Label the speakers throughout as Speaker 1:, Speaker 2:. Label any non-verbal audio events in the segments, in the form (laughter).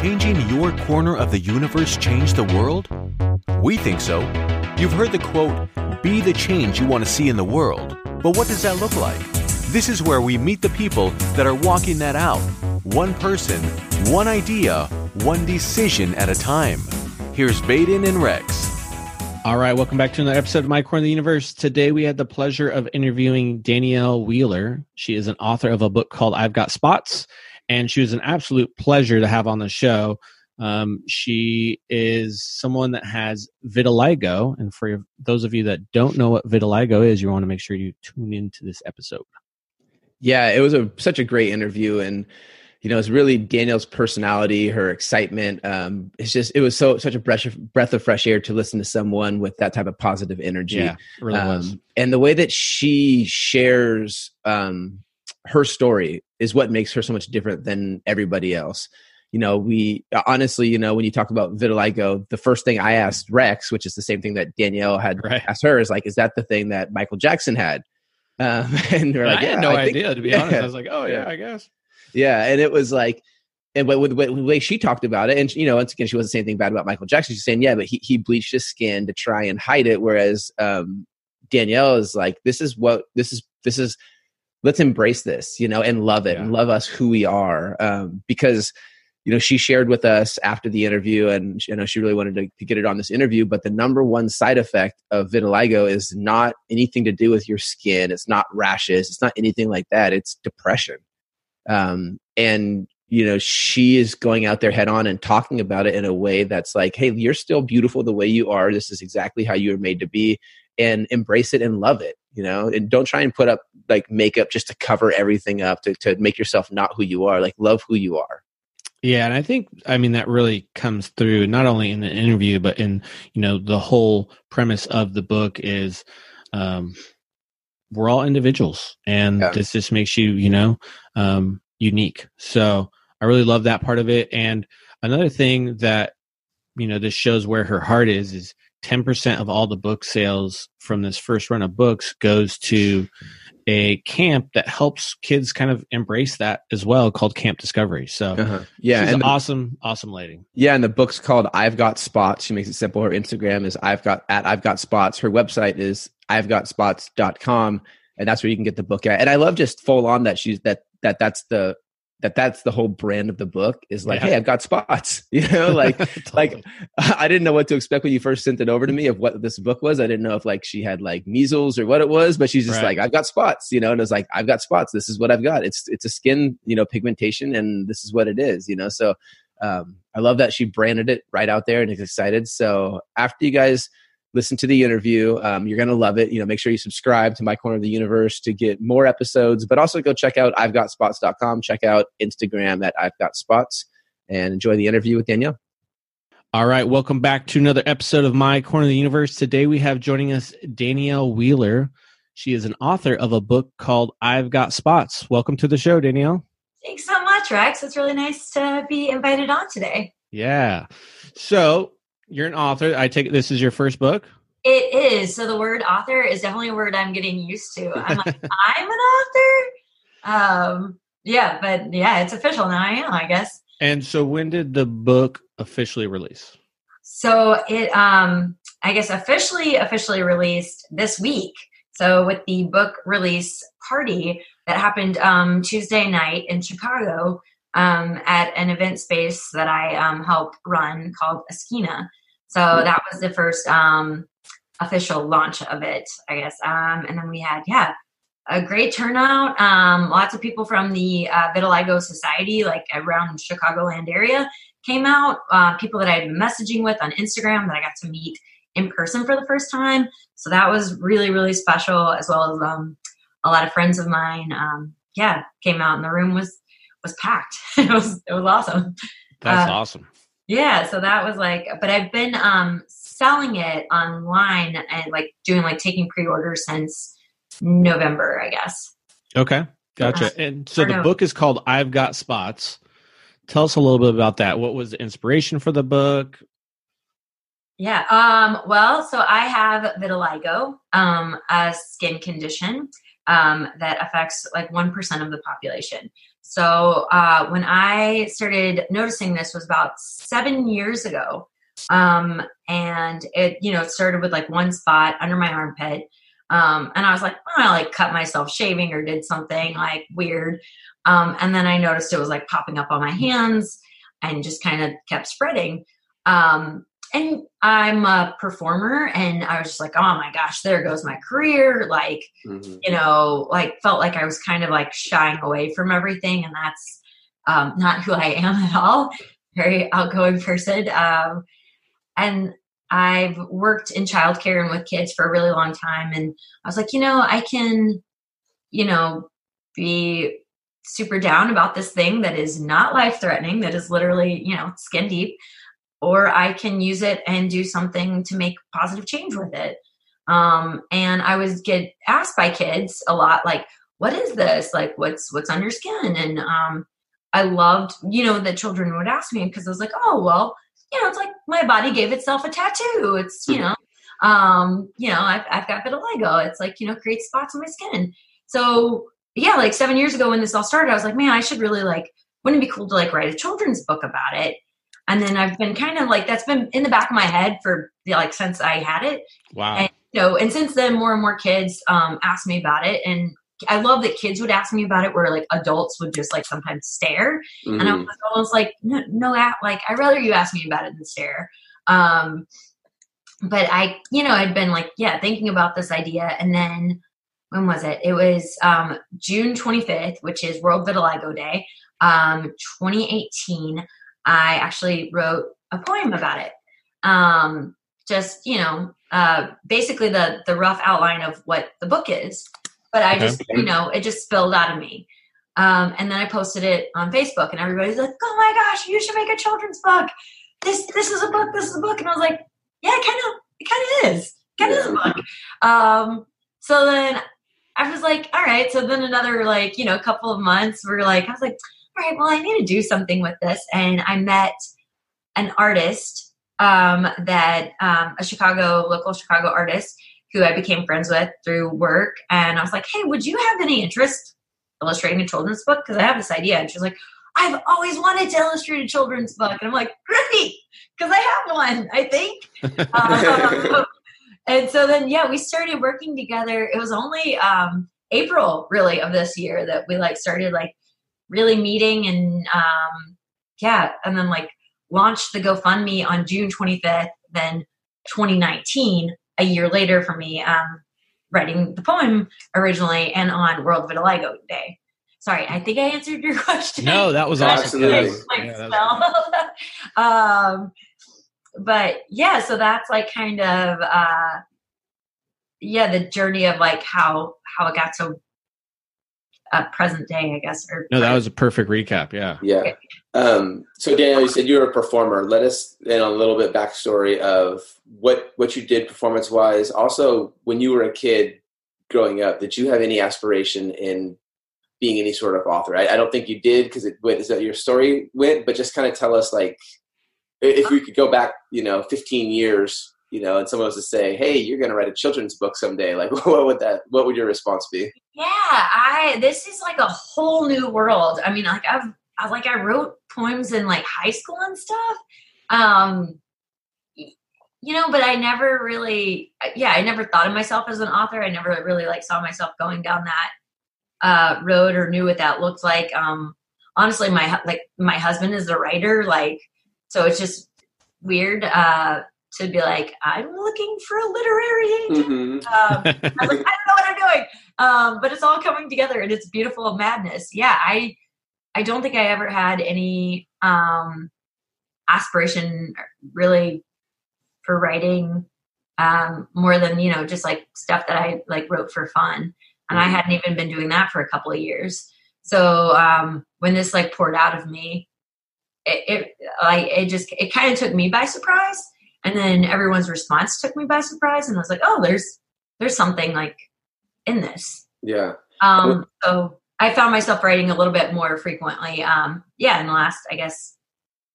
Speaker 1: changing your corner of the universe change the world? We think so. You've heard the quote, be the change you want to see in the world. But what does that look like? This is where we meet the people that are walking that out. One person, one idea, one decision at a time. Here's Baden and Rex.
Speaker 2: All right, welcome back to another episode of My Corner of the Universe. Today we had the pleasure of interviewing Danielle Wheeler. She is an author of a book called I've Got Spots, and she was an absolute pleasure to have on the show. Um, she is someone that has vitiligo, and for those of you that don't know what vitiligo is, you want to make sure you tune into this episode.
Speaker 3: Yeah, it was a such a great interview, and you know, it's really Danielle's personality, her excitement. Um, it's just it was so such a breath of, breath of fresh air to listen to someone with that type of positive energy.
Speaker 2: Yeah, really um, was.
Speaker 3: And the way that she shares um, her story is what makes her so much different than everybody else. You know, we honestly, you know, when you talk about vitiligo, the first thing I asked Rex, which is the same thing that Danielle had right. asked her, is like, is that the thing that Michael Jackson had?
Speaker 2: Um, (laughs) and they're like, I yeah, had no I idea. Think, to be (laughs) honest, I was like, oh yeah, yeah, I guess
Speaker 3: yeah, and it was like, and but with, with, the way she talked about it, and you know, once again, she wasn't saying anything bad about Michael Jackson. She's saying, yeah, but he he bleached his skin to try and hide it, whereas um, Danielle is like, this is what this is. This is let's embrace this, you know, and love it yeah. and love us who we are, um, because you know she shared with us after the interview and you know she really wanted to, to, get it on this interview but the number one side effect of vitiligo is not anything to do with your skin it's not rashes it's not anything like that it's depression um, and you know she is going out there head on and talking about it in a way that's like hey you're still beautiful the way you are this is exactly how you were made to be and embrace it and love it you know? And don't try and put up like makeup just to cover everything up to, to make yourself not who you are like love who you are.
Speaker 2: Yeah and i think i mean that really comes through not only in the interview but in you know the whole premise of the book is um we're all individuals and yeah. this just makes you you know um, unique. So i really love that part of it and another thing that you know this shows where her heart is is 10% of all the book sales from this first run of books goes to a camp that helps kids kind of embrace that as well called camp discovery. So uh-huh. yeah and the, awesome awesome lady.
Speaker 3: Yeah and the book's called i've got spots. She makes it simple. Her instagram is i've got at i've got spots. Her website is I've got spots.com and that's where you can get the book at. And I love just full on that she's that that that's the that that's the whole brand of the book is like, yeah. hey, I've got spots. (laughs) You know, like (laughs) totally. like I didn't know what to expect when you first sent it over to me of what this book was. I didn't know if like she had like measles or what it was, but she's just right. like, I've got spots, you know, and it's like, I've got spots. This is what I've got. It's it's a skin, you know, pigmentation, and this is what it is, you know. So um, I love that she branded it right out there and is excited. So after you guys listen to the interview. Um, you're going to love it. You know, make sure you subscribe to My Corner of the Universe to get more episodes, but also go check out I've Got Spots.com. Check out Instagram at I've Got Spots and enjoy the interview with Danielle.
Speaker 2: All right, welcome back to another episode of My Corner of the Universe. Today we have joining us Danielle Wheeler. She is an author of a book called I've Got Spots. Welcome to the show, Danielle.
Speaker 4: Thanks so much, Rex. It's really nice to be invited on today.
Speaker 2: Yeah. So, you're an author. I take this is your first book.
Speaker 4: It is. So the word author is definitely a word I'm getting used to. I'm like, (laughs) I'm an author. Um, yeah, but yeah, it's official now. I am, I guess.
Speaker 2: And so, when did the book officially release?
Speaker 4: So it, um, I guess, officially officially released this week. So with the book release party that happened um, Tuesday night in Chicago um, at an event space that I um, help run called Esquina. So that was the first um, official launch of it, I guess. Um, and then we had, yeah, a great turnout. Um, lots of people from the uh, Vitiligo Society, like around Chicagoland area, came out. Uh, people that I had been messaging with on Instagram that I got to meet in person for the first time. So that was really, really special, as well as um, a lot of friends of mine. Um, yeah, came out, and the room was was packed. (laughs) it was it was awesome.
Speaker 2: That's uh, awesome.
Speaker 4: Yeah, so that was like, but I've been um selling it online and like doing like taking pre-orders since November, I guess.
Speaker 2: Okay, gotcha. Uh, and so the no. book is called "I've Got Spots." Tell us a little bit about that. What was the inspiration for the book?
Speaker 4: Yeah. Um, well, so I have vitiligo, um, a skin condition um, that affects like 1% of the population. So uh, when I started noticing this was about seven years ago. Um, and it, you know, it started with like one spot under my armpit. Um, and I was like, oh, I like cut myself shaving or did something like weird. Um, and then I noticed it was like popping up on my hands and just kind of kept spreading. Um, and I'm a performer, and I was just like, oh my gosh, there goes my career. Like, mm-hmm. you know, like felt like I was kind of like shying away from everything, and that's um, not who I am at all. Very outgoing person. Um, and I've worked in childcare and with kids for a really long time. And I was like, you know, I can, you know, be super down about this thing that is not life threatening, that is literally, you know, skin deep, or I can use it and do something to make positive change with it. Um, and I was get asked by kids a lot, like, what is this? Like, what's what's on your skin? And um, I loved, you know, that children would ask me because I was like, oh, well, you know, it's like my body gave itself a tattoo. It's, you know, um, you know, I've, I've got vitiligo. It's like, you know, create spots on my skin. So yeah, like seven years ago when this all started, I was like, man, I should really like, wouldn't it be cool to like write a children's book about it? And then I've been kind of like, that's been in the back of my head for like, since I had it.
Speaker 2: Wow.
Speaker 4: And, you know, and since then more and more kids, um, ask me about it. And I love that kids would ask me about it where like adults would just like sometimes stare. Mm-hmm. And I mm-hmm. was almost like, no, no, like I'd rather you ask me about it than stare. Um, but I, you know, I'd been like, yeah, thinking about this idea. And then when was it? It was um, June 25th, which is World Vitiligo Day, um, 2018. I actually wrote a poem about it. Um, just, you know, uh, basically the, the rough outline of what the book is but I just, okay. you know, it just spilled out of me. Um, and then I posted it on Facebook, and everybody's like, "Oh my gosh, you should make a children's book. This this is a book. This is a book." And I was like, "Yeah, kind of, it kind of is. Kind of is a book." Um, so then I was like, "All right." So then another like you know a couple of months, we're like, I was like, "All right, well, I need to do something with this," and I met an artist um, that um, a Chicago local Chicago artist who I became friends with through work. And I was like, hey, would you have any interest illustrating a children's book? Because I have this idea. And she's like, I've always wanted to illustrate a children's book. And I'm like, great, because I have one, I think. (laughs) um, and so then, yeah, we started working together. It was only um, April, really, of this year that we like started like really meeting and um, yeah, and then like launched the GoFundMe on June 25th. Then 2019 a year later for me um, writing the poem originally and on World Vitiligo Day. Sorry, I think I answered your (laughs) question.
Speaker 2: No, that was awesome. Yeah,
Speaker 4: was, (laughs) um, but yeah, so that's like kind of uh, yeah the journey of like how how it got so uh, present day, I guess. Or
Speaker 2: no, that was a perfect recap. Yeah.
Speaker 5: Yeah. Um, so Daniel, you said you were a performer. Let us in a little bit backstory of what what you did performance wise. Also, when you were a kid growing up, did you have any aspiration in being any sort of author? I, I don't think you did because it went is that your story went, but just kind of tell us like if we could go back, you know, 15 years, you know, and someone was to say, "Hey, you're going to write a children's book someday," like, (laughs) what would that? What would your response be?
Speaker 4: Yeah, I. This is like a whole new world. I mean, like I've, I, like I wrote poems in like high school and stuff. Um, you know, but I never really, yeah, I never thought of myself as an author. I never really like saw myself going down that uh, road or knew what that looked like. Um, honestly, my like my husband is a writer, like so it's just weird. Uh, to be like, I'm looking for a literary agent. Mm-hmm. Um, I was like, I don't (laughs) know what I'm doing, um, but it's all coming together and it's beautiful madness. Yeah, I I don't think I ever had any um, aspiration really for writing um, more than you know just like stuff that I like wrote for fun, and I mm-hmm. hadn't even been doing that for a couple of years. So um, when this like poured out of me, it, it like it just it kind of took me by surprise and then everyone's response took me by surprise and i was like oh there's there's something like in this
Speaker 5: yeah
Speaker 4: um so i found myself writing a little bit more frequently um yeah in the last i guess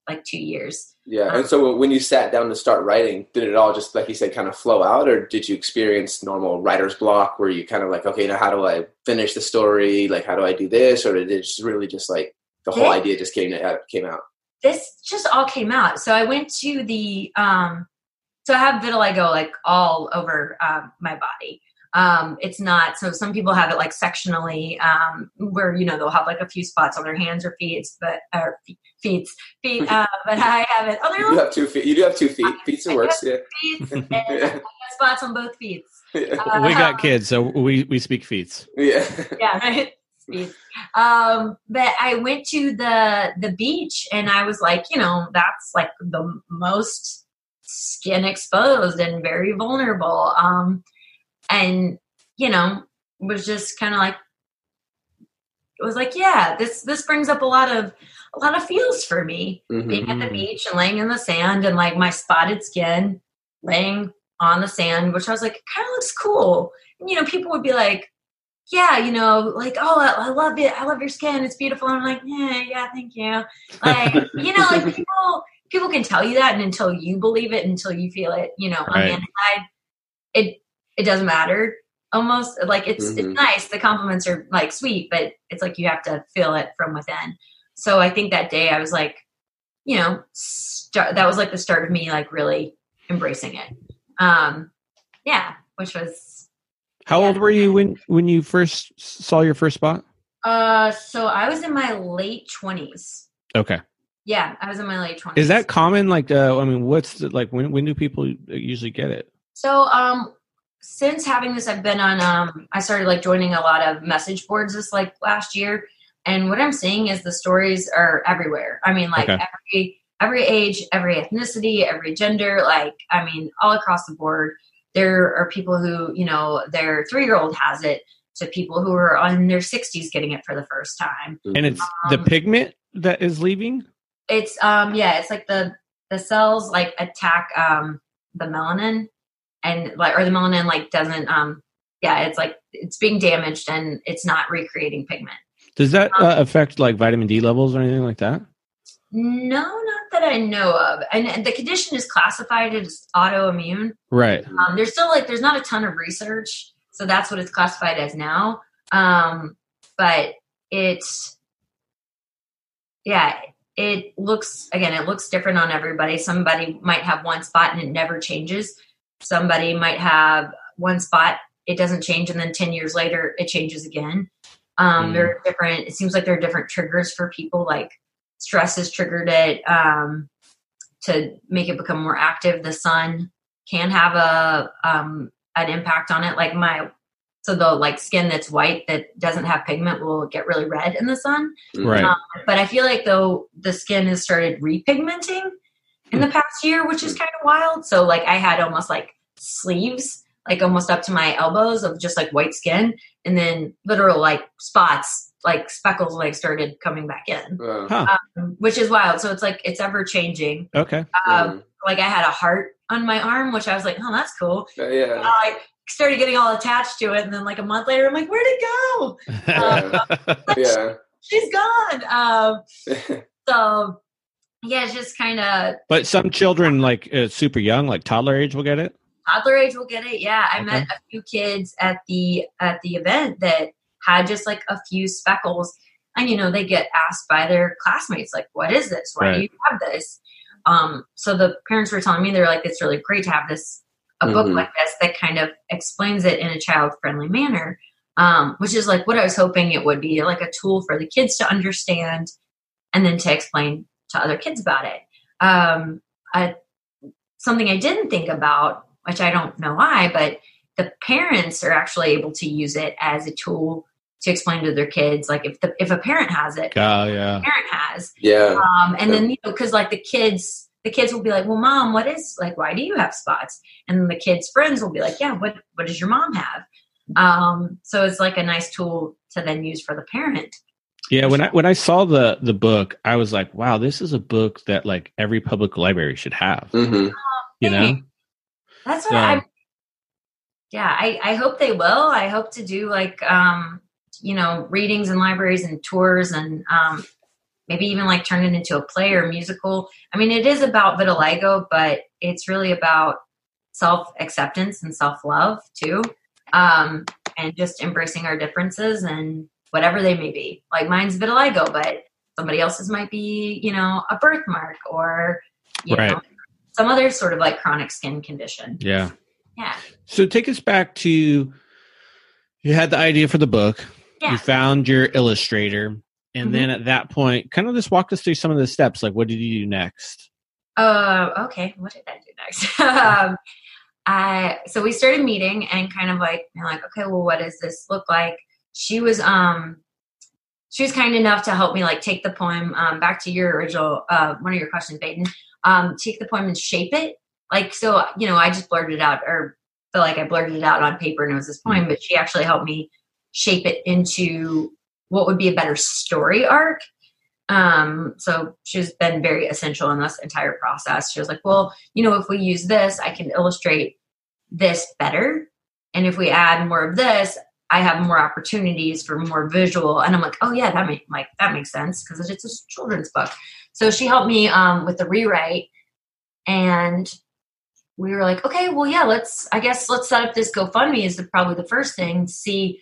Speaker 4: like two years
Speaker 5: Yeah.
Speaker 4: Um,
Speaker 5: And so when you sat down to start writing, did it all just, like you said, kind of flow out, or did you experience normal writer's block where you kind of like, okay, now how do I finish the story? Like, how do I do this? Or did it just really just like the whole idea just came to, came out?
Speaker 4: This just all came out. So I went to the um so I have vitiligo like all over um, my body. Um, it's not so some people have it like sectionally, um, where you know they'll have like a few spots on their hands or feet, but or feet, feet, feet. Uh, but I have it. Oh, they're
Speaker 5: You
Speaker 4: little
Speaker 5: have two feet. You do have two feet. Feet
Speaker 4: I
Speaker 5: works. Yeah.
Speaker 4: feet, and (laughs) spots on both feet. Uh,
Speaker 2: we got kids, so we we speak feet
Speaker 5: yeah.
Speaker 4: yeah, right. Um, but I went to the the beach and I was like, you know, that's like the most skin exposed and very vulnerable. Um, and you know, was just kind of like, it was like, yeah, this this brings up a lot of a lot of feels for me
Speaker 5: Mhm.
Speaker 4: being at the beach and laying in the sand and like my spotted skin laying on the sand, which I was like, kind of looks cool. And, you know, people would be like, yeah, you know, like, oh, I, I love it. I love your skin. It's beautiful. And I'm like, yeah, yeah, thank you. Like, you know, like (laughs) people, people can tell you that, and until you believe it, until you feel it, you know, on
Speaker 2: Right.
Speaker 4: the inside, it it doesn't matter. Almost like it's
Speaker 5: Mhm.
Speaker 4: it's nice. The compliments are like sweet, but it's like you have to feel it from within. So I think that day I was like, you know, start, that was like the start of me like really embracing it. Um, yeah, which was
Speaker 2: How
Speaker 4: Yeah.
Speaker 2: old were you when when you first saw your first spot?
Speaker 4: uh. So I was in my late twenties.
Speaker 2: Okay,
Speaker 4: Yeah, I was in my late twenties.
Speaker 2: is that common? Like, uh, I mean, what's the, like when when do people usually get it?
Speaker 4: So, um, since having this, I've been on. Um, I started like joining a lot of message boards this like last year, and what I'm seeing is the stories are everywhere. I mean, like
Speaker 2: Okay.
Speaker 4: every every age, every ethnicity, every gender. Like, I mean, all across the board. There are people who, you know, their three year old has it, to people who are on their 60s getting it for the first time.
Speaker 2: And it's the
Speaker 4: Um,
Speaker 2: pigment that is leaving.
Speaker 4: It's um yeah, it's like the the cells like attack um the melanin and like or the melanin like doesn't um yeah, it's like it's being damaged and it's not recreating pigment.
Speaker 2: Does that
Speaker 4: um,
Speaker 2: uh, affect like vitamin D levels or anything like that?
Speaker 4: No, not that I know of. And the condition is classified as autoimmune.
Speaker 2: Right.
Speaker 4: Um, there's still like there's not a ton of research, so that's what it's classified as now. Um, but it's yeah, it looks again, it looks different on everybody. Somebody might have one spot and it never changes. Somebody might have one spot, it doesn't change, and then ten years later it changes again. Um,
Speaker 2: Mm.
Speaker 4: There are different. It seems like there are different triggers for people. Like stress has triggered it um, to make it become more active. The sun can have a um, an impact on it. Like my so the like skin that's white that doesn't have pigment will get really red in the sun.
Speaker 2: Right.
Speaker 4: Um, but I feel like though the skin has started repigmenting in the past year, which is kind of wild. So like I had almost like sleeves, like almost up to my elbows of just like white skin, and then literal like spots, like speckles, like started coming back in,
Speaker 5: Uh,
Speaker 2: Huh.
Speaker 4: um, which is wild. So it's like it's ever changing.
Speaker 2: Okay.
Speaker 4: Um, like I had a heart on my arm, which I was like, oh, that's cool.
Speaker 5: uh, yeah.
Speaker 4: I started getting all attached to it, and then like a month later, I'm like, where'd it go? (laughs) (laughs)
Speaker 5: yeah.
Speaker 4: She's gone. Um, (laughs) so yeah, it's just kind of
Speaker 2: but some children, like uh, super young, like toddler age, will get it.
Speaker 4: toddler age will get it. Yeah, I
Speaker 2: Okay.
Speaker 4: met a few kids at the at the event that had just like a few speckles, and you know they get asked by their classmates like, "What is this? Why do you have this?" Um, so the parents were telling me they're like, "It's really great to have this a book
Speaker 5: Mhm.
Speaker 4: like this that kind of explains it in a child friendly manner." Um, which is like what I was hoping it would be, like a tool for the kids to understand, and then to explain to other kids about it. Um, I, something I didn't think about, which I don't know why, but the parents are actually able to use it as a tool to explain to their kids. Like if the if a parent has it,
Speaker 2: Oh yeah.
Speaker 4: parent has,
Speaker 5: Yeah.
Speaker 4: um, and then you know because like the kids. The kids will be like, "Well, mom, what is like? Why do you have spots?" And then the kids' friends will be like, "Yeah, what what does your mom have?" Um, so it's like a nice tool to then use for the parent.
Speaker 2: Yeah, when I when I saw the the book, I was like, "Wow, this is a book that like every public library should have."
Speaker 5: hmm
Speaker 2: You know?
Speaker 4: That's what
Speaker 2: So-
Speaker 4: I. Yeah, I, I hope they will. I hope to do like um, you know readings and libraries and tours and um, maybe even like turn it into a play or musical. I mean, it is about vitiligo, but it's really about self acceptance and self love too. Um, and just embracing our differences and whatever they may be. Like mine's vitiligo, but somebody else's might be, you know, a birthmark or, you
Speaker 2: Right.
Speaker 4: know, some other sort of like chronic skin condition.
Speaker 2: Yeah.
Speaker 4: Yeah.
Speaker 2: So take us back to you had the idea for the book.
Speaker 4: Yeah.
Speaker 2: You found your illustrator. And
Speaker 4: Mhm.
Speaker 2: then at that point, kind of just walk us through some of the steps. Like, what did you do next?
Speaker 4: Uh, okay. What did I do next? (laughs) um, I so we started meeting and kind of like like okay, well, what does this look like? She was um she was kind enough to help me like take the poem um, back to your original uh, one of your questions, Baden. Um, take the poem and shape it like so. You know, I just blurted it out or felt like I blurted it out on paper and it was this poem, but she actually helped me shape it into what would be a better story arc. Um, so she's been very essential in this entire process. She was like, well, you know, if we use this, I can illustrate this better. And if we add more of this, I have more opportunities for more visual. And I'm like, oh yeah, that make like that makes sense because it's a children's book. So she helped me um, with the rewrite, and we were like, okay, well, yeah, let's. I guess let's set up this GoFundMe is the, probably the first thing. See,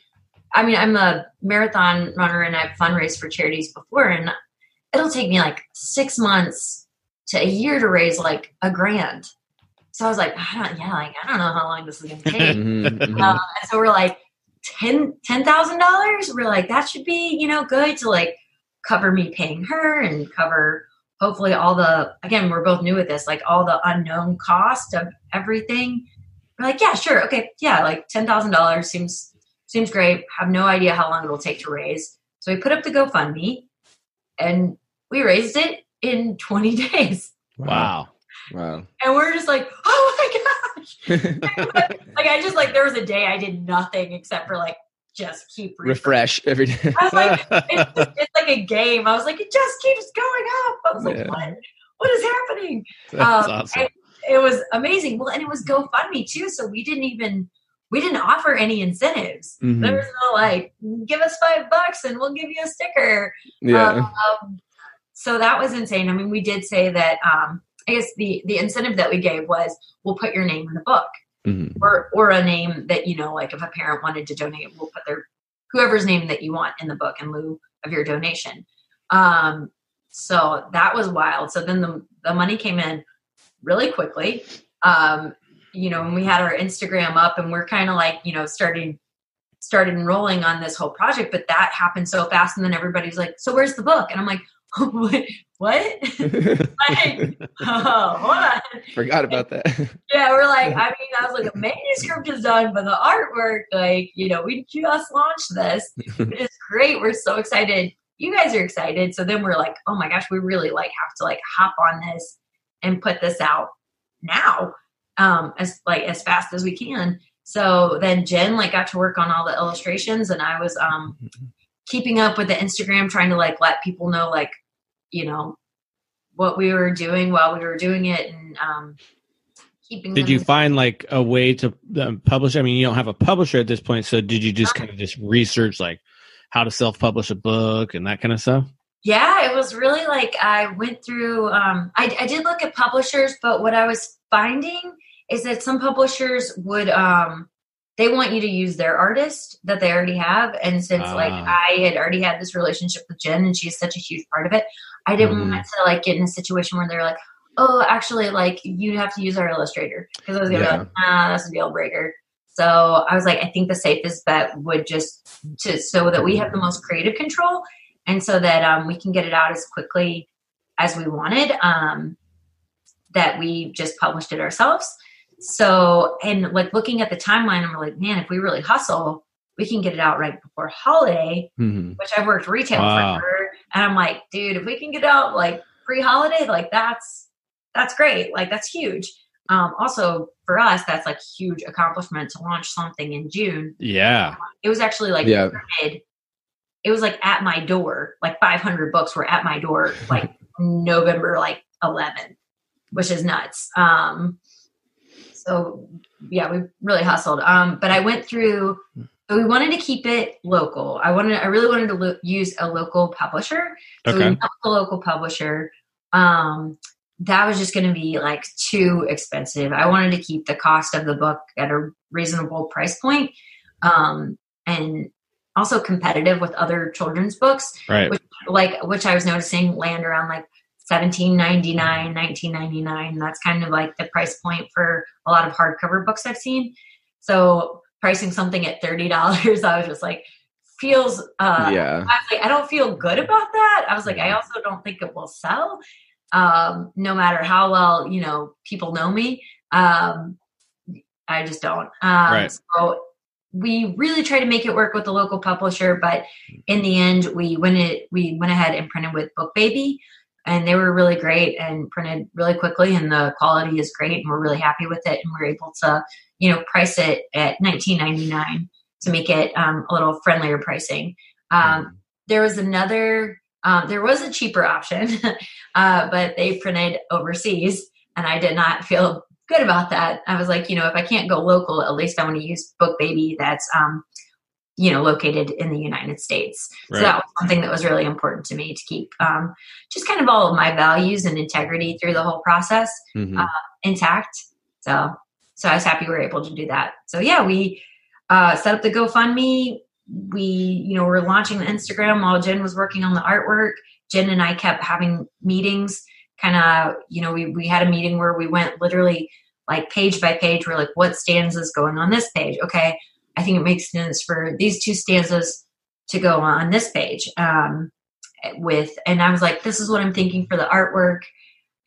Speaker 4: I mean, I'm a marathon runner and I've fundraised for charities before, and it'll take me like six months to a year to raise like a grand. So I was like, I don't, yeah, like I don't know how long this is going to take.
Speaker 3: Mhm, mhm.
Speaker 4: Um, and so we're like ten ten thousand dollars. We're like that should be you know good to like cover me paying her and cover hopefully all the again we're both new at this like all the unknown cost of everything. We're like yeah sure okay yeah like ten thousand dollars seems seems great. Have no idea how long it'll take to raise. So we put up the GoFundMe and we raised it in twenty (laughs) days.
Speaker 2: Wow.
Speaker 3: Wow.
Speaker 4: And we're just like, (laughs) oh my gosh. (laughs) like I just like there was a day I did nothing except for like just keep
Speaker 3: Refresh every day.
Speaker 4: I was like, it's, just- it's like a game. I was like, it just keeps going up. I was like,
Speaker 3: Yeah.
Speaker 4: what? What is happening?
Speaker 2: That's
Speaker 4: Um,
Speaker 2: awesome.
Speaker 4: it was amazing. Well, and it was GoFundMe too, so we didn't even we didn't offer any incentives.
Speaker 3: Mhm.
Speaker 4: There was no like, give us five bucks and we'll give you a sticker.
Speaker 3: Yeah.
Speaker 4: Um, so that was insane. I mean, we did say that. Um, I guess the the incentive that we gave was we'll put your name in the book,
Speaker 3: Mhm.
Speaker 4: or or a name that you know, like if a parent wanted to donate, we'll put their whoever's name that you want in the book in lieu of your donation. Um, so that was wild. So then the the money came in really quickly. Um, you know, when we had our Instagram up and we're kind of like, you know, starting started enrolling on this whole project, but that happened so fast. And then everybody's like, so where's the book? And I'm like, (laughs) what? what? (laughs) (laughs) like, oh, hold on.
Speaker 3: Forgot about that.
Speaker 4: Yeah, we're like, I mean, I was like, a manuscript is done, but the artwork, like, you know, we just launched this. It's great. We're so excited. You guys are excited. So then we're like, oh my gosh, we really like have to like hop on this and put this out now, um, as like as fast as we can. So then Jen like got to work on all the illustrations, and I was um keeping up with the Instagram, trying to like let people know like, you know, what we were doing while we were doing it, and um keeping.
Speaker 2: Did you find like a way to um, publish? I mean, you don't have a publisher at this point, so did you
Speaker 4: Uh-huh.
Speaker 2: just kind of just research like how to self-publish a book and that kind of stuff?
Speaker 4: Yeah, it was really like I went through. Um, I, I did look at publishers, but what I was finding is that some publishers would um, they want you to use their artist that they already have, and since like
Speaker 2: Ah.
Speaker 4: I had already had this relationship with Jen, and she's such a huge part of it, I didn't
Speaker 2: Mhm.
Speaker 4: want to like get in a situation where they're like, "Oh, actually, like you have to use our illustrator," because I was gonna
Speaker 3: Yeah.
Speaker 4: be like, "Ah, that's a deal breaker." So I was like, I think the safest bet would just to so that we have the most creative control and so that um, we can get it out as quickly as we wanted um, that we just published it ourselves so and like looking at the timeline i'm like man if we really hustle we can get it out right before holiday
Speaker 3: Mhm.
Speaker 4: which i've worked retail
Speaker 2: Wow.
Speaker 4: for and i'm like dude if we can get out like pre-holiday like that's that's great like that's huge um, also for us that's like huge accomplishment to launch something in june
Speaker 2: Yeah.
Speaker 4: it was actually like
Speaker 3: Yeah.
Speaker 4: printed- it was like at my door like 500 books were at my door (laughs) like november like 11th which is nuts um so yeah we really hustled um but i went through So we wanted to keep it local. I wanted, I really wanted to lo- use a local publisher. So
Speaker 2: Okay.
Speaker 4: we met a local publisher. Um, that was just going to be like too expensive. I wanted to keep the cost of the book at a reasonable price point, um, and also competitive with other children's books
Speaker 2: Right.
Speaker 4: which like which I was noticing land around like 17.99 19.99 that's kind of like the price point for a lot of hardcover books I've seen so pricing something at $30 (laughs) I was just like feels uh
Speaker 3: yeah.
Speaker 4: I was like I don't feel good about that I was like I also don't think it will sell um no matter how well you know people know me um I just don't um
Speaker 2: Right.
Speaker 4: so we really tried to make it work with the local publisher, but in the end, we went it we went ahead and printed with BookBaby, and they were really great and printed really quickly, and the quality is great, and we're really happy with it, and we're able to you know price it at nineteen ninety nine to make it um, a little friendlier pricing. Um, there was another um, there was a cheaper option, (laughs) uh, but they printed overseas, and I did not feel good about that. I was like, you know, if I can't go local, at least I want to use BookBaby that's, um, you know, located in the United States.
Speaker 2: Right.
Speaker 4: So that was something that was really important to me to keep um, just kind of all of my values and integrity through the whole process
Speaker 3: Mhm.
Speaker 4: uh, intact. So, so I was happy we were able to do that. So yeah, we uh, set up the GoFundMe. We, you know, we're launching the Instagram while Jen was working on the artwork. Jen and I kept having meetings. Kind of, you know, we we had a meeting where we went literally like page by page. We're like, what stanzas going on this page? Okay, I think it makes sense for these two stanzas to go on this page. Um, with and I was like, this is what I'm thinking for the artwork.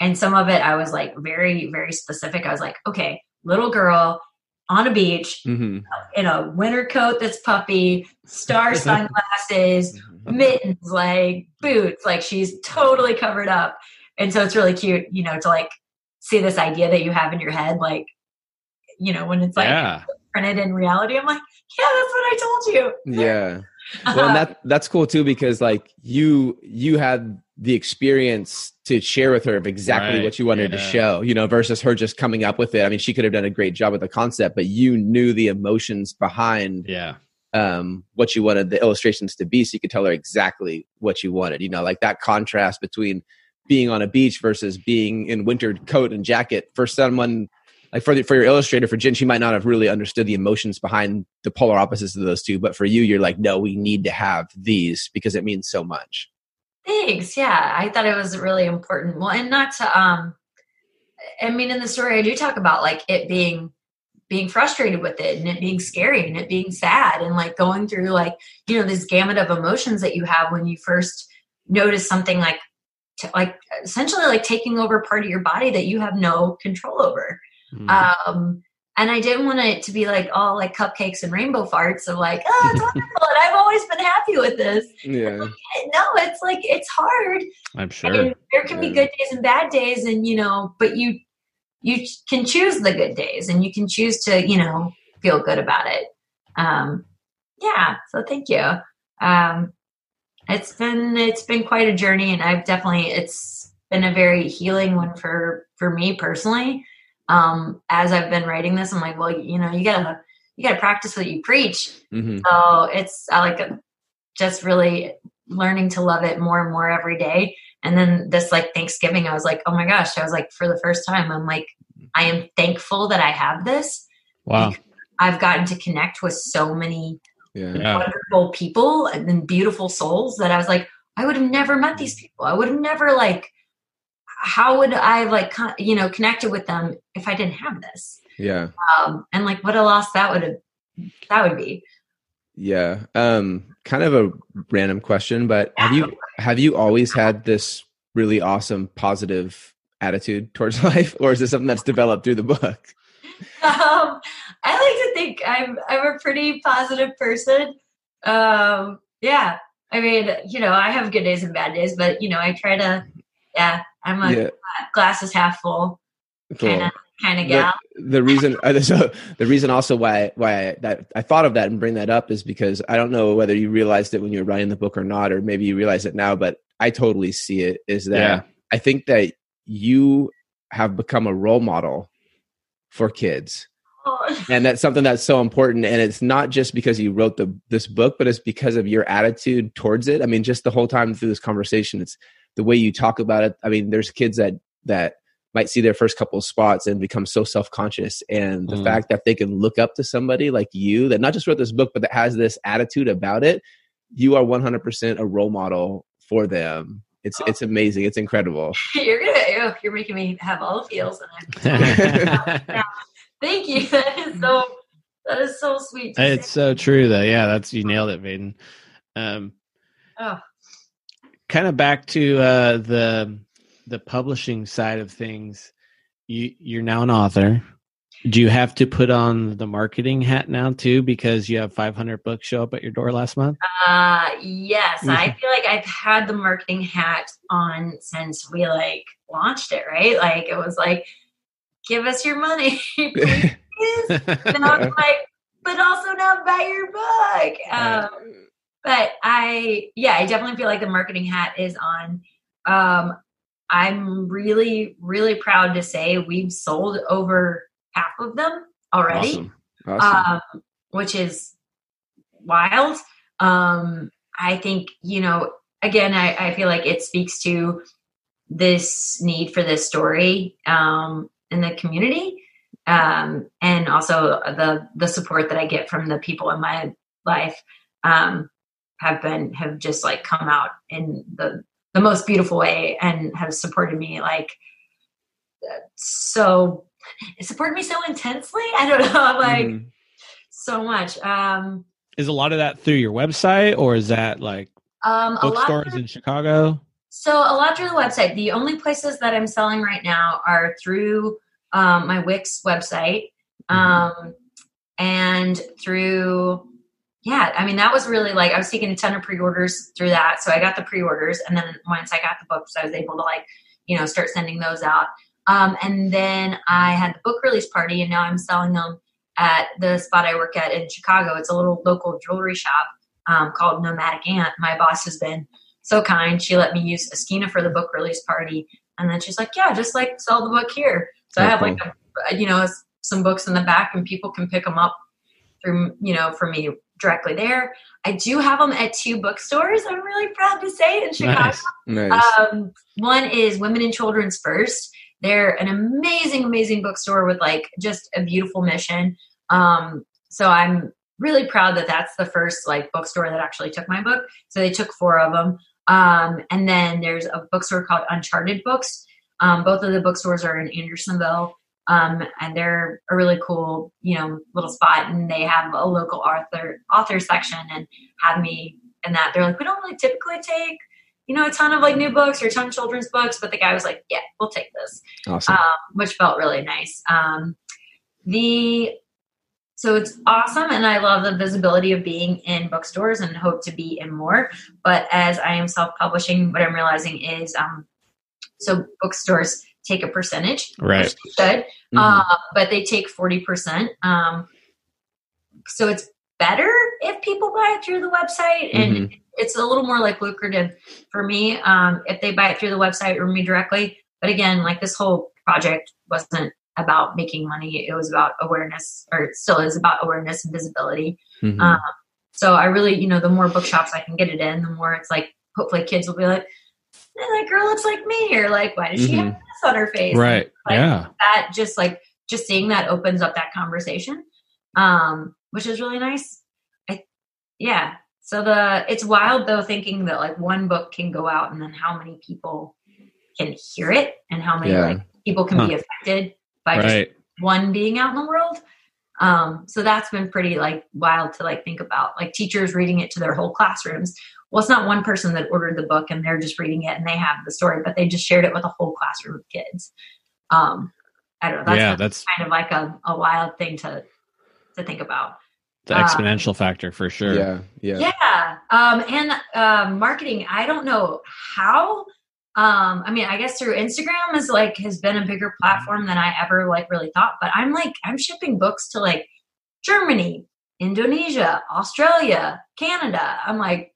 Speaker 4: And some of it I was like very, very specific. I was like, okay, little girl on a beach
Speaker 3: Mhm.
Speaker 4: in a winter coat that's puffy, star (laughs) sunglasses, mittens, like boots, like she's totally covered up. And so it's really cute, you know, to like see this idea that you have in your head, like, you know, when it's like
Speaker 2: yeah.
Speaker 4: printed in reality. I'm like, yeah, that's what I told you.
Speaker 3: Yeah. Well, and that (laughs) that's cool too because like you you had the experience to share with her of exactly
Speaker 2: Right,
Speaker 3: what you wanted to show, you know, versus her just coming up with it. I mean, she could have done a great job with the concept, but you knew the emotions behind
Speaker 2: Yeah.
Speaker 3: um, what you wanted the illustrations to be, so you could tell her exactly what you wanted. You know, like that contrast between being on a beach versus being in winter coat and jacket for someone like for the, for your illustrator for Jen, she might not have really understood the emotions behind the polar opposites of those two. But for you, you're like, no, we need to have these because it means so much.
Speaker 4: Thanks. Yeah, I thought it was really important. Well, and not to um I mean in the story I do talk about like it being being frustrated with it and it being scary and it being sad and like going through like you know this gamut of emotions that you have when you first notice something like t- like essentially like taking over part of your body that you have no control over.
Speaker 2: Mm.
Speaker 4: Um and I didn't want it to be like all like cupcakes and rainbow farts of like, oh, it's (laughs) wonderful, and I've always been happy with this.
Speaker 3: Yeah.
Speaker 4: No, it's like it's hard
Speaker 2: I'm sure.
Speaker 4: and there can be good days and bad days and you know but you you can choose the good days and you can choose to you know feel good about it um yeah so thank you um it's been it's been quite a journey and i've definitely it's been a very healing one for for me personally um as i've been writing this i'm like well you know you gotta you gotta practice what you preach
Speaker 3: hmm
Speaker 4: so it's I like just really learning to love it more and more every day. And then this like Thanksgiving, I was like, oh my gosh, I was like, for the first time, I'm like, I am thankful that I have this.
Speaker 2: wow.
Speaker 4: I've gotten to connect with so many
Speaker 3: Yeah.
Speaker 2: Yeah.
Speaker 4: wonderful people and then beautiful souls that I was like, I would have never met these people. I would have never like, how would I have like, con- you know, connected with them if I didn't have this?
Speaker 3: Yeah.
Speaker 4: Um, and like what a loss that would have, that would be.
Speaker 3: Yeah. Um, kind of a random question, but have you have you always had this really awesome positive attitude towards (laughs) life, or is this something that's developed through the book?
Speaker 4: Um, I like to think I'm I'm a pretty positive person. Um, yeah, I mean, you know, I have good days and bad days, but you know, I try to. Yeah, I'm a
Speaker 3: Yeah.
Speaker 4: glass is half full kind
Speaker 3: Cool.
Speaker 4: of kind of
Speaker 3: The,
Speaker 4: gal.
Speaker 3: the reason, (laughs) uh, so the reason also why why I, that I thought of that and bring that up is because I don't know whether you realized it when you were writing the book or not, or maybe you realize it now, but I totally see it. Is that
Speaker 2: Yeah.
Speaker 3: I think that you have become a role model for kids. And that's something that's so important and it's not just because you wrote the this book but it's because of your attitude towards it. I mean just the whole time through this conversation it's the way you talk about it. I mean there's kids that that might see their first couple of spots and become so self-conscious and the mm. fact that they can look up to somebody like you that not just wrote this book but that has this attitude about it you are 100% a role model for them it's oh. it's amazing it's incredible (laughs)
Speaker 4: you're gonna you're making me have all the feels and (laughs) Thank you. (laughs) That is so. That is so sweet.
Speaker 2: It's so true, though. Yeah, that's you nailed it, Baden. Um, oh. Kind of back to uh, the the publishing side of things. You you're now an author. Do you have to put on the marketing hat now too because you have 500 books show up at your door last month?
Speaker 4: Uh, yes. I feel like I've had the marketing hat on since we like launched it, right? Like it was like give us your money, (laughs) please. (laughs) and I was like, but also now buy your book. Um, but I, yeah, I definitely feel like the marketing hat is on. Um, I'm really, really proud to say we've sold over half of them already, awesome. Awesome. Um, which is wild. Um, I think, you know, again, I, I feel like it speaks to this need for this story um, in the community um, and also the the support that I get from the people in my life um, have been have just like come out in the the most beautiful way and have supported me like so it supported me so intensely. I don't know, (laughs) like mm. so much. Um,
Speaker 2: is a lot of that through your website or is that like um, bookstores in Chicago?
Speaker 4: So a lot through the website. The only places that I'm selling right now are through um, my Wix website mm-hmm. um, and through yeah i mean that was really like i was taking a ton of pre-orders through that so i got the pre-orders and then once i got the books i was able to like you know start sending those out um, and then i had the book release party and now i'm selling them at the spot i work at in chicago it's a little local jewelry shop um, called nomadic ant my boss has been so kind. She let me use Esquina for the book release party. And then she's like, yeah, just like sell the book here. So I have like, a, you know, some books in the back and people can pick them up through, you know, for me directly there. I do have them at two bookstores. I'm really proud to say in Chicago. Nice. nice. Um, one is Women and Children's First. They're an amazing, amazing bookstore with like just a beautiful mission. Um, so I'm really proud that that's the first like bookstore that actually took my book. So they took four of them. Um, and then there's a bookstore called Uncharted Books. Um, both of the bookstores are in Andersonville. Um, and they're a really cool, you know, little spot. And they have a local author author section and have me in that. They're like, we don't really typically take, you know, a ton of like new books or a ton of children's books, but the guy was like, yeah, we'll take this, awesome. um, which felt really nice. Um, the so it's awesome. And I love the visibility of being in bookstores and hope to be in more. But as I am self publishing, what I'm realizing is um, so bookstores take a percentage,
Speaker 2: right?
Speaker 4: Should, mm-hmm. uh, but they take 40%. Um, so it's better if people buy it through the website and mm-hmm. It's a little more like lucrative for me um, if they buy it through the website or me directly. But again, like this whole project wasn't about making money. It was about awareness, or it still is about awareness and visibility. Mm-hmm. Um, so I really, you know, the more bookshops I can get it in, the more it's like, hopefully kids will be like, that girl looks like me, or like, why does mm-hmm. she have mm-hmm. this on her face?
Speaker 2: Right.
Speaker 4: Like,
Speaker 2: yeah.
Speaker 4: That just like, just seeing that opens up that conversation, um, which is really nice. I, yeah. So the, it's wild though, thinking that like one book can go out and then how many people can hear it and how many yeah. like people can huh. be affected by right. just one being out in the world. Um, so that's been pretty like wild to like think about like teachers reading it to their whole classrooms. Well, it's not one person that ordered the book and they're just reading it and they have the story, but they just shared it with a whole classroom of kids. Um, I don't know. That's,
Speaker 2: yeah, that's
Speaker 4: kind of like a, a wild thing to to think about.
Speaker 2: The exponential um, factor for sure.
Speaker 3: Yeah, yeah,
Speaker 4: yeah. Um, and uh, marketing. I don't know how um i mean i guess through instagram is like has been a bigger platform than i ever like really thought but i'm like i'm shipping books to like germany indonesia australia canada i'm like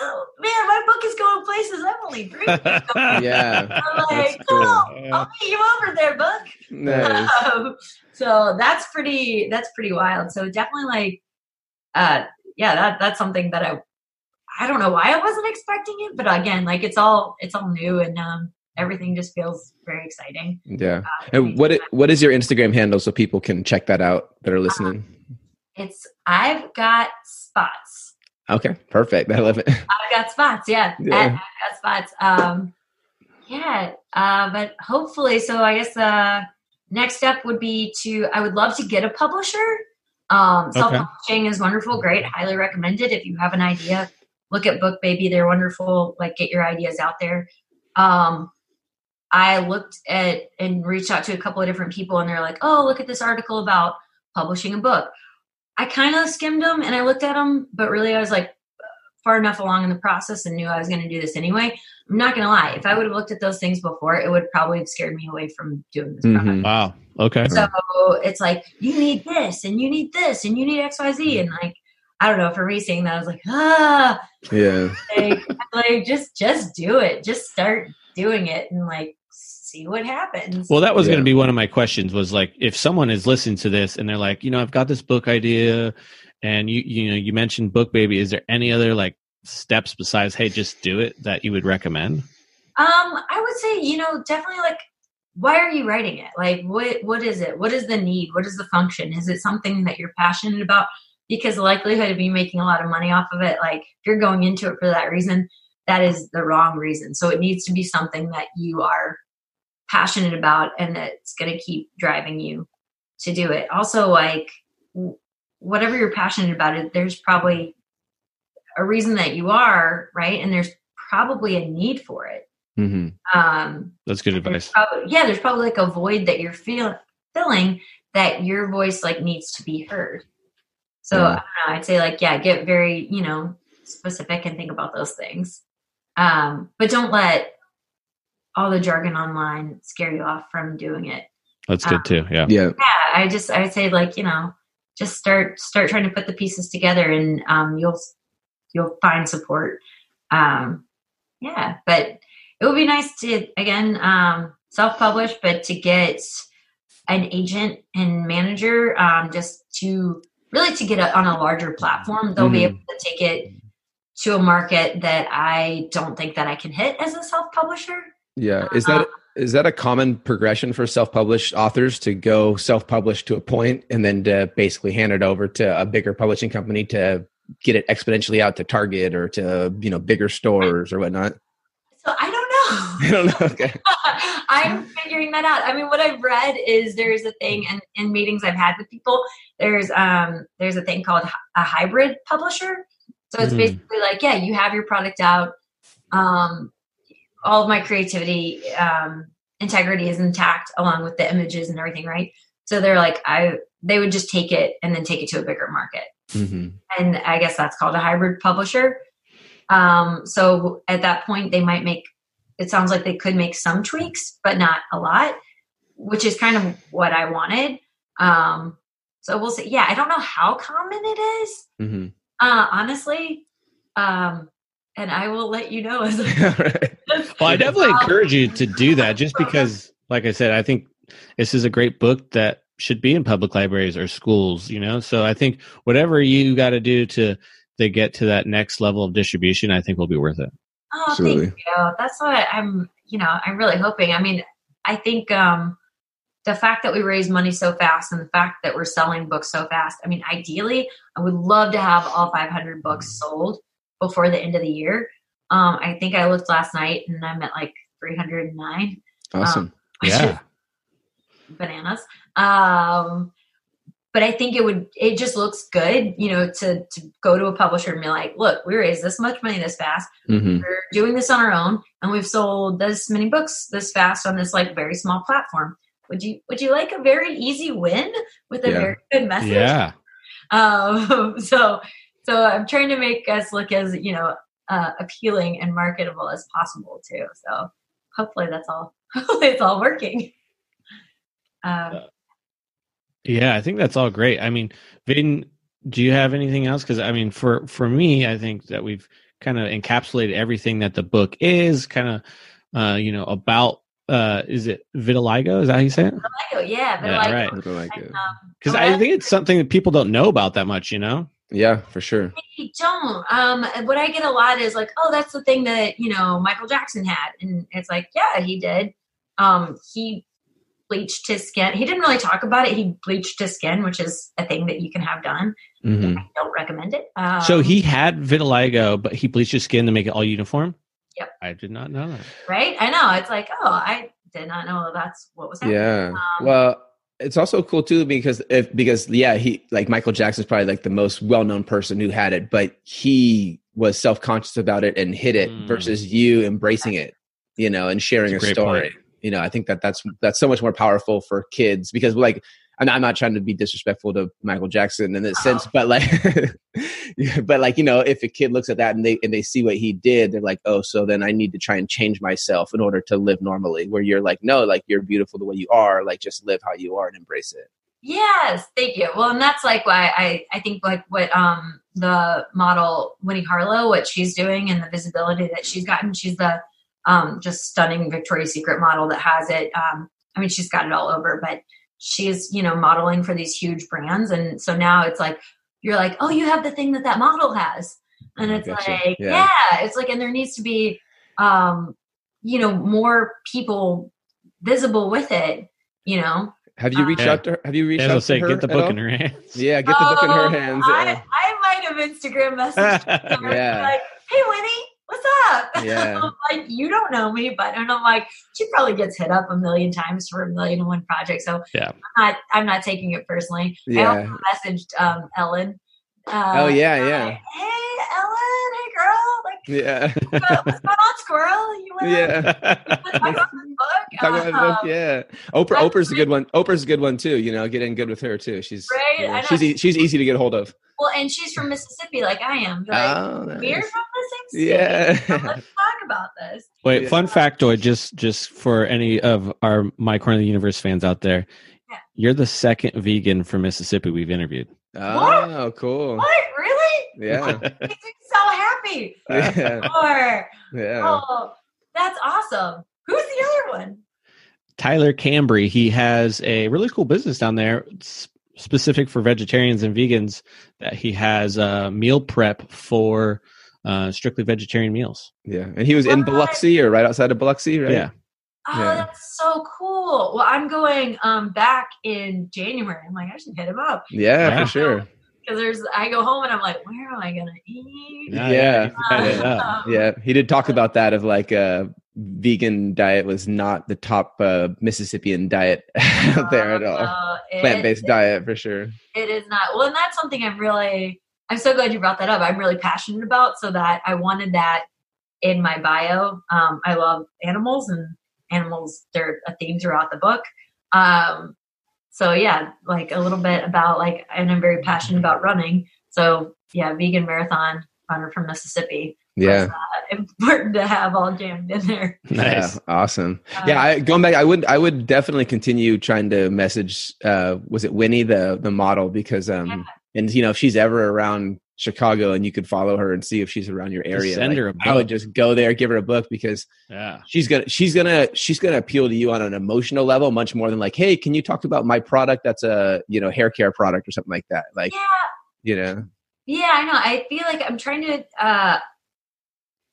Speaker 4: oh, man, my book is going places. I'm only (laughs)
Speaker 3: yeah.
Speaker 4: I'm like,
Speaker 3: cool.
Speaker 4: cool. I'll meet you over there, book.
Speaker 3: Nice.
Speaker 4: Um, (laughs) so that's pretty. That's pretty wild. So definitely, like, uh, yeah, that that's something that I. I don't know why I wasn't expecting it, but again, like it's all it's all new and um, everything just feels very exciting.
Speaker 3: Yeah.
Speaker 4: Uh,
Speaker 3: And what i- what is your Instagram handle so people can check that out that are listening?
Speaker 4: It's I've got spots.
Speaker 3: Okay, perfect. (laughs) I love it.
Speaker 4: I've got spots. Yeah,
Speaker 3: Yeah.
Speaker 4: I've got spots. Um, yeah, uh, but hopefully, so I guess uh, next step would be to. I would love to get a publisher. Um, Self publishing is wonderful, great, highly recommended. If you have an idea, look at BookBaby. They're wonderful. Like, get your ideas out there. Um, I looked at and reached out to a couple of different people, and they're like, "Oh, look at this article about publishing a book." I kind of skimmed them and I looked at them, but really, I was like far enough along in the process and knew I was going to do this anyway. I'm not going to lie. If I would have looked at those things before, it would probably have scared me away from doing this product.
Speaker 3: Mhm.
Speaker 2: Wow. Okay.
Speaker 4: So it's like, you need this and you need this and you need XYZ. And like, I don't know, for me seeing that, I was like, ah,
Speaker 3: Yeah. (laughs)
Speaker 4: like, like just, just do it. Just start doing it and like see what happens.
Speaker 2: Well, that was
Speaker 3: Yeah.
Speaker 2: going to be one of my questions. Was like, if someone is listening to this and they're like, you know, I've got this book idea, and you, you know, you mentioned BookBaby. Is there any other like steps besides, hey, just do it that you would recommend?
Speaker 4: Um, I would say, you know, definitely like why are you writing it? Like what what is it? What is the need? What is the function? Is it something that you're passionate about? Because the likelihood of you making a lot of money off of it, like if you're going into it for that reason, that is the wrong reason. So it needs to be something that you are passionate about and that's going to keep driving you to do it. Also, like whatever you're passionate about, it there's probably a reason that you are right, and there's probably a need for it.
Speaker 3: hmm
Speaker 4: Um,
Speaker 2: That's good
Speaker 4: there's
Speaker 2: advice.
Speaker 4: probably, yeah, there's probably like a void that you're feel, filling that your voice like needs to be heard. So
Speaker 3: Yeah.
Speaker 4: I don't know. I'd say like yeah, get very you know specific and think about those things, um, but don't let all the jargon online scare you off from doing it.
Speaker 2: That's good too. Yeah.
Speaker 3: Yeah.
Speaker 4: Yeah, I just I would say like you know just start start trying to put the pieces together and um, you'll you'll find support. Um, yeah, but it would be nice to again um, self publish, but to get an agent and manager um, just to really to get it on a larger platform. They'll be
Speaker 3: Mhm.
Speaker 4: able to take it to a market that I don't think that I can hit as a self publisher.
Speaker 3: Yeah. Is that is that a common progression for self-published authors to go self-published to a point and then to basically hand it over to a bigger publishing company to get it exponentially out to Target or to you know bigger stores or whatnot?
Speaker 4: So I don't know. (laughs)
Speaker 3: I don't know. Okay. (laughs)
Speaker 4: I'm figuring that out. I mean, what I've read is there's a thing, and in meetings I've had with people, there's um there's a thing called a hybrid publisher. So it's
Speaker 2: Mhm.
Speaker 4: basically like, yeah, you have your product out. Um, all of my creativity, um, integrity is intact, along with the images and everything, right? So they're like, I they would just take it and then take it to a bigger market
Speaker 3: hmm
Speaker 4: and I guess that's called a hybrid publisher. Um, so at that point, they might make it sounds like they could make some tweaks, but not a lot, which is kind of what I wanted. Um, so we'll see. Yeah, I don't know how common it is,
Speaker 3: hmm
Speaker 4: uh, honestly. Um, and I will let you know as (laughs) I (laughs)
Speaker 2: Well, I definitely
Speaker 4: Um,
Speaker 2: encourage you to do that just because, like I said, I think this is a great book that should be in public libraries or schools, you know? So I think whatever you got to do to, to get to that next level of distribution, I think will be worth it.
Speaker 4: Oh,
Speaker 3: Absolutely.
Speaker 4: thank you. That's what I'm, you know, I'm really hoping. I mean, I think um, the fact that we raise money so fast and the fact that we're selling books so fast, I mean, ideally, I would love to have all 500 books sold before the end of the year. Um, I think I looked last night and I'm at like 309,
Speaker 3: Awesome. (laughs)
Speaker 4: which
Speaker 2: Yeah.
Speaker 4: bananas. Um, but I think it would, it just looks good, you know, to, to go to a publisher and be like, look, we raised this much money this fast
Speaker 3: hmm
Speaker 4: we're doing this on our own and we've sold this many books this fast on this like very small platform would you would you like a very easy win with a
Speaker 3: Yeah.
Speaker 4: very good message
Speaker 2: Yeah.
Speaker 4: um (laughs) so so i'm trying to make us look as you know uh, appealing and marketable as possible too so hopefully that's all (laughs) hopefully it's all working um,
Speaker 2: Yeah, I think that's all great. I mean, Vin, do you have anything else? Because I mean, for for me, I think that we've kind of encapsulated everything that the book is kind of uh you know about uh is it vitiligo is that how you say it
Speaker 4: Vitiligo, yeah,
Speaker 2: Yeah,
Speaker 4: vitiligo.
Speaker 2: right.
Speaker 3: Something like
Speaker 4: And,
Speaker 3: it.
Speaker 4: um,
Speaker 2: because
Speaker 4: oh,
Speaker 2: i think it's something that people don't know about that much you know
Speaker 3: Yeah, for sure.
Speaker 4: I don't. Um, what I get a lot is like, oh, that's the thing that you know Michael Jackson had, and it's like, yeah, he did. Um, he bleached his skin. He didn't really talk about it. He bleached his skin, which is a thing that you can have done.
Speaker 3: hmm
Speaker 4: I don't recommend it. Um,
Speaker 2: so he had vitiligo but he bleached his skin to make it all uniform
Speaker 4: Yep.
Speaker 2: i did not know that
Speaker 4: right. I know. It's like, oh, I did not know that's what was happening.
Speaker 3: Yeah.
Speaker 4: Um,
Speaker 3: Well, it's also cool too because if because yeah, he like Michael Jackson's probably like the most well known person who had it, but he was self conscious about it and hid it
Speaker 2: Mm.
Speaker 3: versus you embracing it, you know, and sharing
Speaker 2: a
Speaker 3: a, story.
Speaker 2: point.
Speaker 3: You know, I think that that's that's so much more powerful for kids because like. I'm I'm not trying to be disrespectful to Michael Jackson in this sense, but like, (laughs) but like you know, if a kid looks at that and they and they see what he did, they're like, oh, so then I need to try and change myself in order to live normally. Where you're like, no, like you're beautiful the way you are, like just live how you are and embrace it.
Speaker 4: Yes, thank you. Well, and that's like why I I think like what um the model Winnie Harlow, what she's doing and the visibility that she's gotten. She's the um just stunning Victoria's Secret model that has it. Um, I mean, she's got it all over, but she's you know modeling for these huge brands, and so now it's like you're like, oh, you have the thing that that model has, and it's
Speaker 3: Gotcha.
Speaker 4: like,
Speaker 3: Yeah.
Speaker 4: yeah, it's like, and there needs to be um you know more people visible with it, you know.
Speaker 3: Have you reached
Speaker 2: Yeah.
Speaker 3: out to her? Have you reached
Speaker 2: As
Speaker 3: out
Speaker 2: I say,
Speaker 3: to her?
Speaker 2: get the book in her hands.
Speaker 3: Yeah, get the book in her
Speaker 4: Um,
Speaker 3: hands.
Speaker 4: I,
Speaker 3: yeah.
Speaker 4: I might have Instagram messaged her (laughs)
Speaker 3: Yeah.
Speaker 4: like, "Hey, Winnie, what's up?" (laughs)
Speaker 3: Yeah.
Speaker 4: Like, "You don't know me, but and I'm like, she probably gets hit up a million times for a million and one project, so
Speaker 2: Yeah.
Speaker 4: I'm not, I'm not taking it personally. I
Speaker 3: Yeah.
Speaker 4: also messaged um, Ellen. Uh,
Speaker 3: Oh, yeah,
Speaker 4: like,
Speaker 3: yeah.
Speaker 4: Hey, Ellen. Hey, girl. Like,
Speaker 3: Yeah.
Speaker 4: what's going on, squirrel? You want
Speaker 3: yeah. (laughs)
Speaker 4: talk about book? (laughs)
Speaker 3: Talk about book,
Speaker 4: Um,
Speaker 3: yeah. Oprah, Oprah's a good one. Oprah's a good one too. You know, get in good with her too. She's
Speaker 4: Right, I know.
Speaker 3: she's e- she's easy to get hold of.
Speaker 4: Well, and she's from Mississippi, like I am. Like,
Speaker 3: Oh,
Speaker 4: we're
Speaker 3: nice.
Speaker 4: from the same state.
Speaker 3: Yeah.
Speaker 4: So let's (laughs) talk about this.
Speaker 2: Wait,
Speaker 3: Yeah.
Speaker 2: fun factoid, just just for any of our My Corner of the Universe fans out there.
Speaker 4: Yeah.
Speaker 2: You're the second vegan from Mississippi we've interviewed.
Speaker 3: Oh, cool.
Speaker 4: What? Really?
Speaker 3: Yeah.
Speaker 4: Makes me so happy. (laughs)
Speaker 3: Yeah.
Speaker 4: Or
Speaker 3: Yeah.
Speaker 4: oh, that's awesome. Who's the other one?
Speaker 2: Tyler Cambry, he has a really cool business down there s- specific for vegetarians and vegans that he has a meal prep for uh, strictly vegetarian meals.
Speaker 3: Yeah. And he was in
Speaker 4: What?
Speaker 3: Biloxi or right outside of Biloxi, right?
Speaker 2: Yeah.
Speaker 4: Oh,
Speaker 3: Yeah.
Speaker 4: that's so cool. Well, I'm going um back in January. I'm like, I should hit him up
Speaker 3: Yeah,
Speaker 2: Yeah.
Speaker 3: for sure.
Speaker 4: because there's. I go home and I'm like, where am I gonna eat?
Speaker 3: Yeah.
Speaker 2: he's got it up.
Speaker 4: Um,
Speaker 3: Yeah. He did talk about that of like uh vegan diet was not the top uh Mississippian diet (laughs) out there at all.
Speaker 4: uh,
Speaker 3: Plant based diet for sure.
Speaker 4: It is not. Well, and that's something I'm really, I'm so glad you brought that up. I'm really passionate about so that I wanted that in my bio. Um, I love animals and animals, they're a theme throughout the book. Um, so yeah, like a little bit about like, and I'm very passionate about running. So yeah, vegan marathon runner from Mississippi.
Speaker 3: Yeah.
Speaker 4: Was, uh, (laughs) important to have all jammed in there.
Speaker 2: Nice.
Speaker 3: Yeah, awesome.
Speaker 4: Uh,
Speaker 3: yeah, I, going back, I would I would definitely continue trying to message. Uh, was it Winnie the the model? Because um,
Speaker 4: Yeah.
Speaker 3: And you know if she's ever around Chicago and you could follow her and see if she's around your area.
Speaker 2: send
Speaker 3: like,
Speaker 2: her a
Speaker 3: I would just go there, give her a book because
Speaker 2: Yeah.
Speaker 3: she's gonna she's gonna she's gonna appeal to you on an emotional level much more than like, hey, can you talk about my product that's a you know hair care product or something like that? Like
Speaker 4: yeah,
Speaker 3: you know,
Speaker 4: Yeah, I know. I feel like I'm trying to uh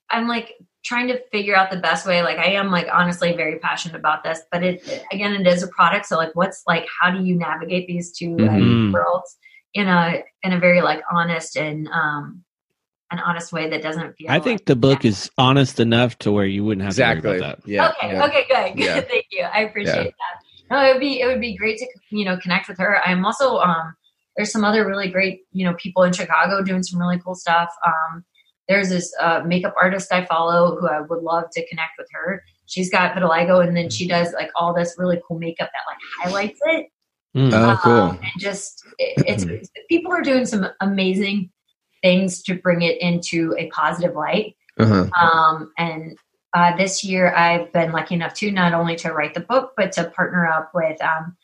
Speaker 4: I'm like trying to figure out the best way. Like I am like honestly very passionate about this, but it again it is a product. So like what's like how do you navigate these 2 uh,
Speaker 2: Mhm.
Speaker 4: worlds in a in a very like honest and um an honest way that doesn't feel
Speaker 2: I think the book is honest enough to where you wouldn't have to
Speaker 3: exactly.
Speaker 2: worry about that.
Speaker 3: Yeah.
Speaker 4: okay,
Speaker 3: yeah.
Speaker 4: okay, good, good. (laughs)
Speaker 3: Yeah.
Speaker 4: Thank you. I appreciate
Speaker 3: Yeah.
Speaker 4: that. No, it would be it would be great to you know connect with her. I'm also um there's some other really great you know people in Chicago doing some really cool stuff. Um, there's this uh, makeup artist I follow who I would love to connect with her. She's got vitiligo, and then she does like all this really cool makeup that like highlights it.
Speaker 2: Mm.
Speaker 3: Oh, cool.
Speaker 4: Um, and just it, it's people are doing some amazing things to bring it into a positive light.
Speaker 3: Uh-huh.
Speaker 4: Um, and uh, this year, I've been lucky enough to not only to write the book, but to partner up with um,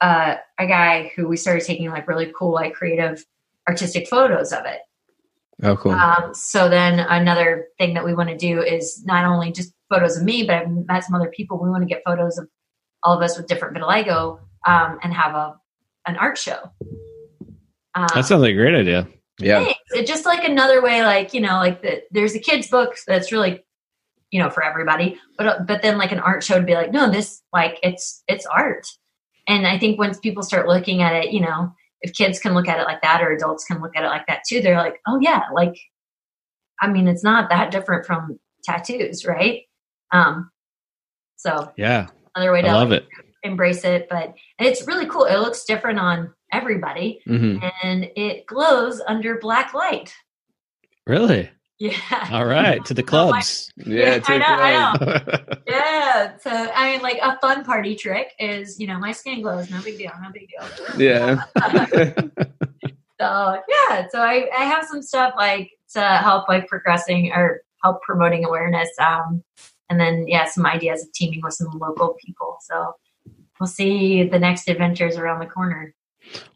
Speaker 4: uh, a guy who we started taking like really cool, like creative, artistic photos of it.
Speaker 3: Oh, cool.
Speaker 4: Um, so then another thing that we want to do is not only just photos of me, but I've met some other people. We want to get photos of all of us with different vitiligo um, and have a an art show. Um,
Speaker 2: That sounds like a great idea.
Speaker 3: Yeah.
Speaker 4: thanks. It's just like another way, like you know, like the, there's a kids book that's really, you know, for everybody. But uh, but then like an art show to be like, no, this like it's it's art. And I think once people start looking at it, you know, if kids can look at it like that or adults can look at it like that too, they're like, oh yeah, like, I mean, it's not that different from tattoos, right? Um, so
Speaker 2: Yeah,
Speaker 4: another way
Speaker 2: I
Speaker 4: to
Speaker 2: love it.
Speaker 4: Embrace it, but and it's really cool. It looks different on everybody
Speaker 3: hmm
Speaker 4: and it glows under black light.
Speaker 2: Really?
Speaker 4: Yeah.
Speaker 2: All right, to the (laughs)
Speaker 4: Oh, my-
Speaker 2: clubs.
Speaker 3: Yeah.
Speaker 4: I
Speaker 3: take
Speaker 4: know, I know. (laughs) Yeah. So I mean like a fun party trick is, you know, my skin glows, no big deal, no big deal.
Speaker 3: Yeah. (laughs)
Speaker 4: So yeah, so I, I have some stuff like to help like progressing or help promoting awareness. Um and then yeah, some ideas of teaming with some local people. So we'll see the next adventures around the corner.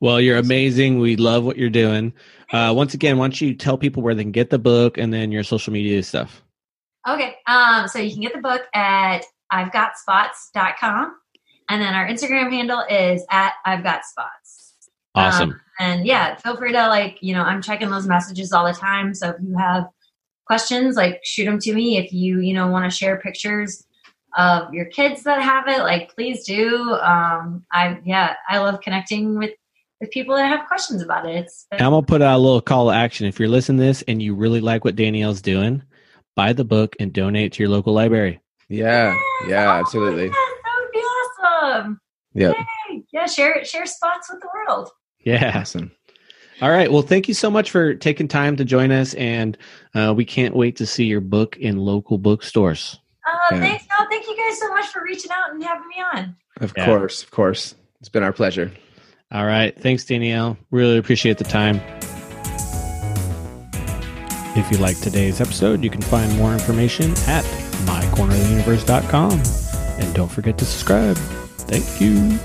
Speaker 2: Well, you're amazing. We love what you're doing. Uh, once again, why don't you tell people where they can get the book and then your social media stuff?
Speaker 4: Okay. Um, so you can get the book at I've got spots.com. And then our Instagram handle is at I've got spots.
Speaker 2: Awesome.
Speaker 4: And yeah, feel free to like, you know, I'm checking those messages all the time. So if you have questions, like shoot them to me. If you, you know, want to share pictures of your kids that have it, like please do. Um, I, yeah, I love connecting with, with people that have questions about it. It's,
Speaker 2: I'm gonna put out a little call to action. If you're listening to this and you really like what Danielle's doing, buy the book and donate to your local library.
Speaker 3: Yeah. Yeah.
Speaker 4: Oh,
Speaker 3: Absolutely.
Speaker 4: yes, that would be awesome.
Speaker 3: Yep.
Speaker 4: Yay. Yeah, share share spots with the world.
Speaker 2: Yeah.
Speaker 3: Awesome.
Speaker 2: All right. Well, thank you so much for taking time to join us, and uh, we can't wait to see your book in local bookstores.
Speaker 4: Uh,
Speaker 3: Yeah.
Speaker 4: Thanks, no, thank you guys so much for reaching out and having me on.
Speaker 3: Of
Speaker 2: Yeah.
Speaker 3: course. Of course. It's been our pleasure.
Speaker 2: All right. Thanks, Danielle. Really appreciate the time. If you like today's episode, you can find more information at mycorneroftheuniverse.com. And don't forget to subscribe. Thank you.